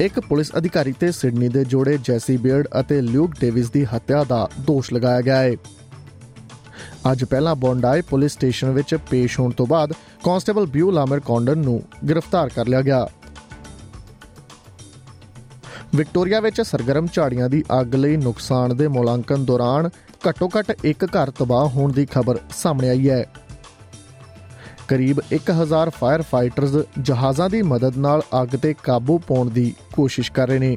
ਇੱਕ ਪੁਲਿਸ ਅਧਿਕਾਰੀ ਤੇ ਸਿਡਨੀ ਦੇ ਜੋੜੇ ਜੈਸੀ ਬੀਅਰਡ ਅਤੇ ਲਿਊਕ ਡੇਵਿਸ ਦੀ ਹੱਤਿਆ ਦਾ ਦੋਸ਼ ਲਗਾਇਆ ਗਿਆ ਹੈ ਅੱਜ ਪਹਿਲਾਂ ਬੌਂਡਾਈ ਪੁਲਿਸ ਸਟੇਸ਼ਨ ਵਿੱਚ ਪੇਸ਼ ਹੋਣ ਤੋਂ ਬਾਅਦ ਕਾਂਸਟੇਬਲ ਬਿਊ ਲਾਮਰ ਕੌਂਡਨ ਨੂੰ ਗ੍ਰਿਫਤਾਰ ਕਰ ਲਿਆ ਗਿਆ। ਵਿਕਟੋਰੀਆ ਵਿੱਚ ਸਰਗਰਮ ਝਾੜੀਆਂ ਦੀ ਅੱਗ ਲਈ ਨੁਕਸਾਨ ਦੇ ਮੁਲਾਂਕਣ ਦੌਰਾਨ ਘੱਟੋ-ਘੱਟ ਇੱਕ ਘਰ ਤਬਾਹ ਹੋਣ ਦੀ ਖਬਰ ਸਾਹਮਣੇ ਆਈ ਹੈ। ਕਰੀਬ 1000 ਫਾਇਰ ਫਾਈਟਰਸ ਜਹਾਜ਼ਾਂ ਦੀ ਮਦਦ ਨਾਲ ਅੱਗ ਤੇ ਕਾਬੂ ਪਾਉਣ ਦੀ ਕੋਸ਼ਿਸ਼ ਕਰ ਰਹੇ ਨੇ।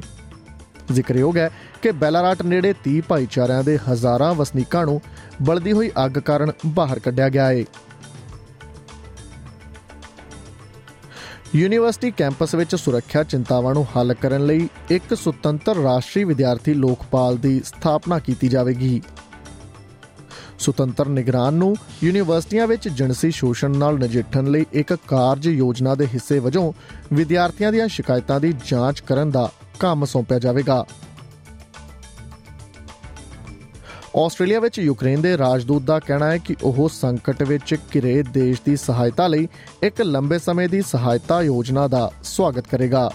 ਜ਼ਿਕਰਯੋਗ ਹੈ ਕਿ ਬੈਲਾਰਾਟ ਨੇੜੇ 30 ਭਾਈਚਾਰਿਆਂ ਦੇ ਹਜ਼ਾਰਾਂ ਵਸਨੀਕਾਂ ਨੂੰ ਬਲਦੀ ਹੋਈ ਅੱਗ ਕਾਰਨ ਬਾਹਰ ਕੱਢਿਆ ਗਿਆ ਹੈ ਯੂਨੀਵਰਸਿਟੀ ਕੈਂਪਸ ਵਿੱਚ ਸੁਰੱਖਿਆ ਚਿੰਤਾਵਾਂ ਨੂੰ ਹੱਲ ਕਰਨ ਲਈ ਇੱਕ ਸੁਤੰਤਰ ਰਾਸ਼ਟਰੀ ਵਿਦਿਆਰਥੀ ਲੋਕਪਾਲ ਦੀ ਸਥਾਪਨਾ ਕੀਤੀ ਜਾਵੇਗੀ। ਸੁਤੰਤਰ ਨਿਗਰਾਨ ਨੂੰ ਯੂਨੀਵਰਸਿਟੀਆਂ ਵਿੱਚ ਜਿਣਸੀ ਸ਼ੋਸ਼ਣ ਨਾਲ ਨਜਿੱਠਣ ਲਈ ਇੱਕ ਕਾਰਜ ਯੋਜਨਾ ਦੇ ਹਿੱਸੇ ਵਜੋਂ ਵਿਦਿਆਰਥੀਆਂ ਦੀਆਂ ਸ਼ਿਕਾਇਤਾਂ ਦੀ ਜਾਂਚ ਕਰਨ ਦਾ ਕੰਮ ਸੌਂਪਿਆ ਜਾਵੇਗਾ। ਆਸਟ੍ਰੇਲੀਆ ਵਿੱਚ ਯੂਕਰੇਨ ਦੇ ਰਾਜਦੂਤ ਦਾ ਕਹਿਣਾ ਹੈ ਕਿ ਉਹ ਸੰਕਟ ਵਿੱਚ ਘਿਰੇ ਦੇਸ਼ ਦੀ ਸਹਾਇਤਾ ਲਈ ਇੱਕ ਲੰਬੇ ਸਮੇਂ ਦੀ ਸਹਾਇਤਾ ਯੋਜਨਾ ਦਾ ਸਵਾਗਤ ਕਰੇਗਾ।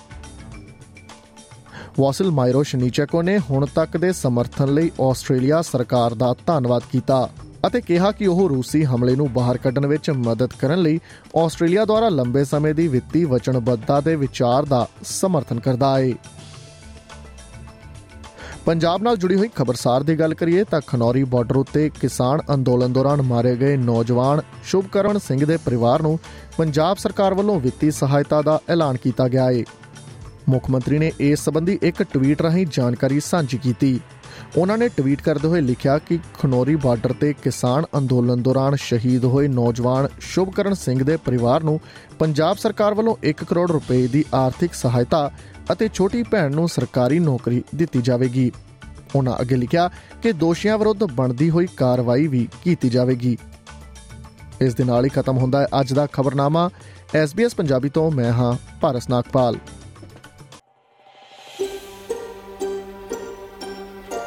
ਵਾਸਿਲ ਮਾਇਰੋ ਸ਼ਨੀਚੈਕੋ ਨੇ ਹੁਣ ਤੱਕ ਦੇ ਸਮਰਥਨ ਲਈ ਆਸਟ੍ਰੇਲੀਆ ਸਰਕਾਰ ਦਾ ਧੰਨਵਾਦ ਕੀਤਾ ਅਤੇ ਕਿਹਾ ਕਿ ਉਹ ਰੂਸੀ ਹਮਲੇ ਨੂੰ ਬਾਹਰ ਕੱਢਣ ਵਿੱਚ ਮਦਦ ਕਰਨ ਲਈ ਆਸਟ੍ਰੇਲੀਆ ਦੁਆਰਾ ਲੰਬੇ ਸਮੇਂ ਦੀ ਵਿੱਤੀ ਵਚਨਬੱਧਤਾ ਦੇ ਵਿਚਾਰ ਦਾ ਸਮਰਥਨ ਕਰਦਾ ਹੈ ਪੰਜਾਬ ਨਾਲ ਜੁੜੀ ਹੋਈ ਖਬਰਸਾਰ ਦੀ ਗੱਲ ਕਰੀਏ ਤਾਂ ਖਨੌਰੀ ਬਾਰਡਰ ਉੱਤੇ ਕਿਸਾਨ ਅੰਦੋਲਨ ਦੌਰਾਨ ਮਾਰੇ ਗਏ ਨੌਜਵਾਨ ਸ਼ੁਭਕਰਨ ਸਿੰਘ ਦੇ ਪਰਿਵਾਰ ਨੂੰ ਪੰਜਾਬ ਸਰਕਾਰ ਵੱਲੋਂ ਵਿੱਤੀ ਸਹਾਇਤਾ ਦਾ ਐਲਾਨ ਕੀਤਾ ਗਿਆ ਹੈ ਮੁੱਖ ਮੰਤਰੀ ਨੇ ਇਸ ਸੰਬੰਧੀ ਇੱਕ ਟਵੀਟ ਰਾਹੀਂ ਜਾਣਕਾਰੀ ਸਾਂਝੀ ਕੀਤੀ। ਉਹਨਾਂ ਨੇ ਟਵੀਟ ਕਰਦੇ ਹੋਏ ਲਿਖਿਆ ਕਿ ਖਨੌਰੀ ਬਾਰਡਰ ਤੇ ਕਿਸਾਨ ਅੰਦੋਲਨ ਦੌਰਾਨ ਸ਼ਹੀਦ ਹੋਏ ਨੌਜਵਾਨ ਸ਼ੁਭਕਰਨ ਸਿੰਘ ਦੇ ਪਰਿਵਾਰ ਨੂੰ ਪੰਜਾਬ ਸਰਕਾਰ ਵੱਲੋਂ 1 ਕਰੋੜ ਰੁਪਏ ਦੀ ਆਰਥਿਕ ਸਹਾਇਤਾ ਅਤੇ ਛੋਟੀ ਭੈਣ ਨੂੰ ਸਰਕਾਰੀ ਨੌਕਰੀ ਦਿੱਤੀ ਜਾਵੇਗੀ। ਉਹਨਾਂ ਅੱਗੇ ਲਿਖਿਆ ਕਿ ਦੋਸ਼ੀਆਂ ਵਿਰੁੱਧ ਬਣਦੀ ਹੋਈ ਕਾਰਵਾਈ ਵੀ ਕੀਤੀ ਜਾਵੇਗੀ। ਇਸ ਦੇ ਨਾਲ ਹੀ ਖਤਮ ਹੁੰਦਾ ਹੈ ਅੱਜ ਦਾ ਖਬਰਨਾਮਾ। SBS ਪੰਜਾਬੀ ਤੋਂ ਮੈਂ ਹਾਂ ਭਾਰਸ ਨਾਗਪਾਲ।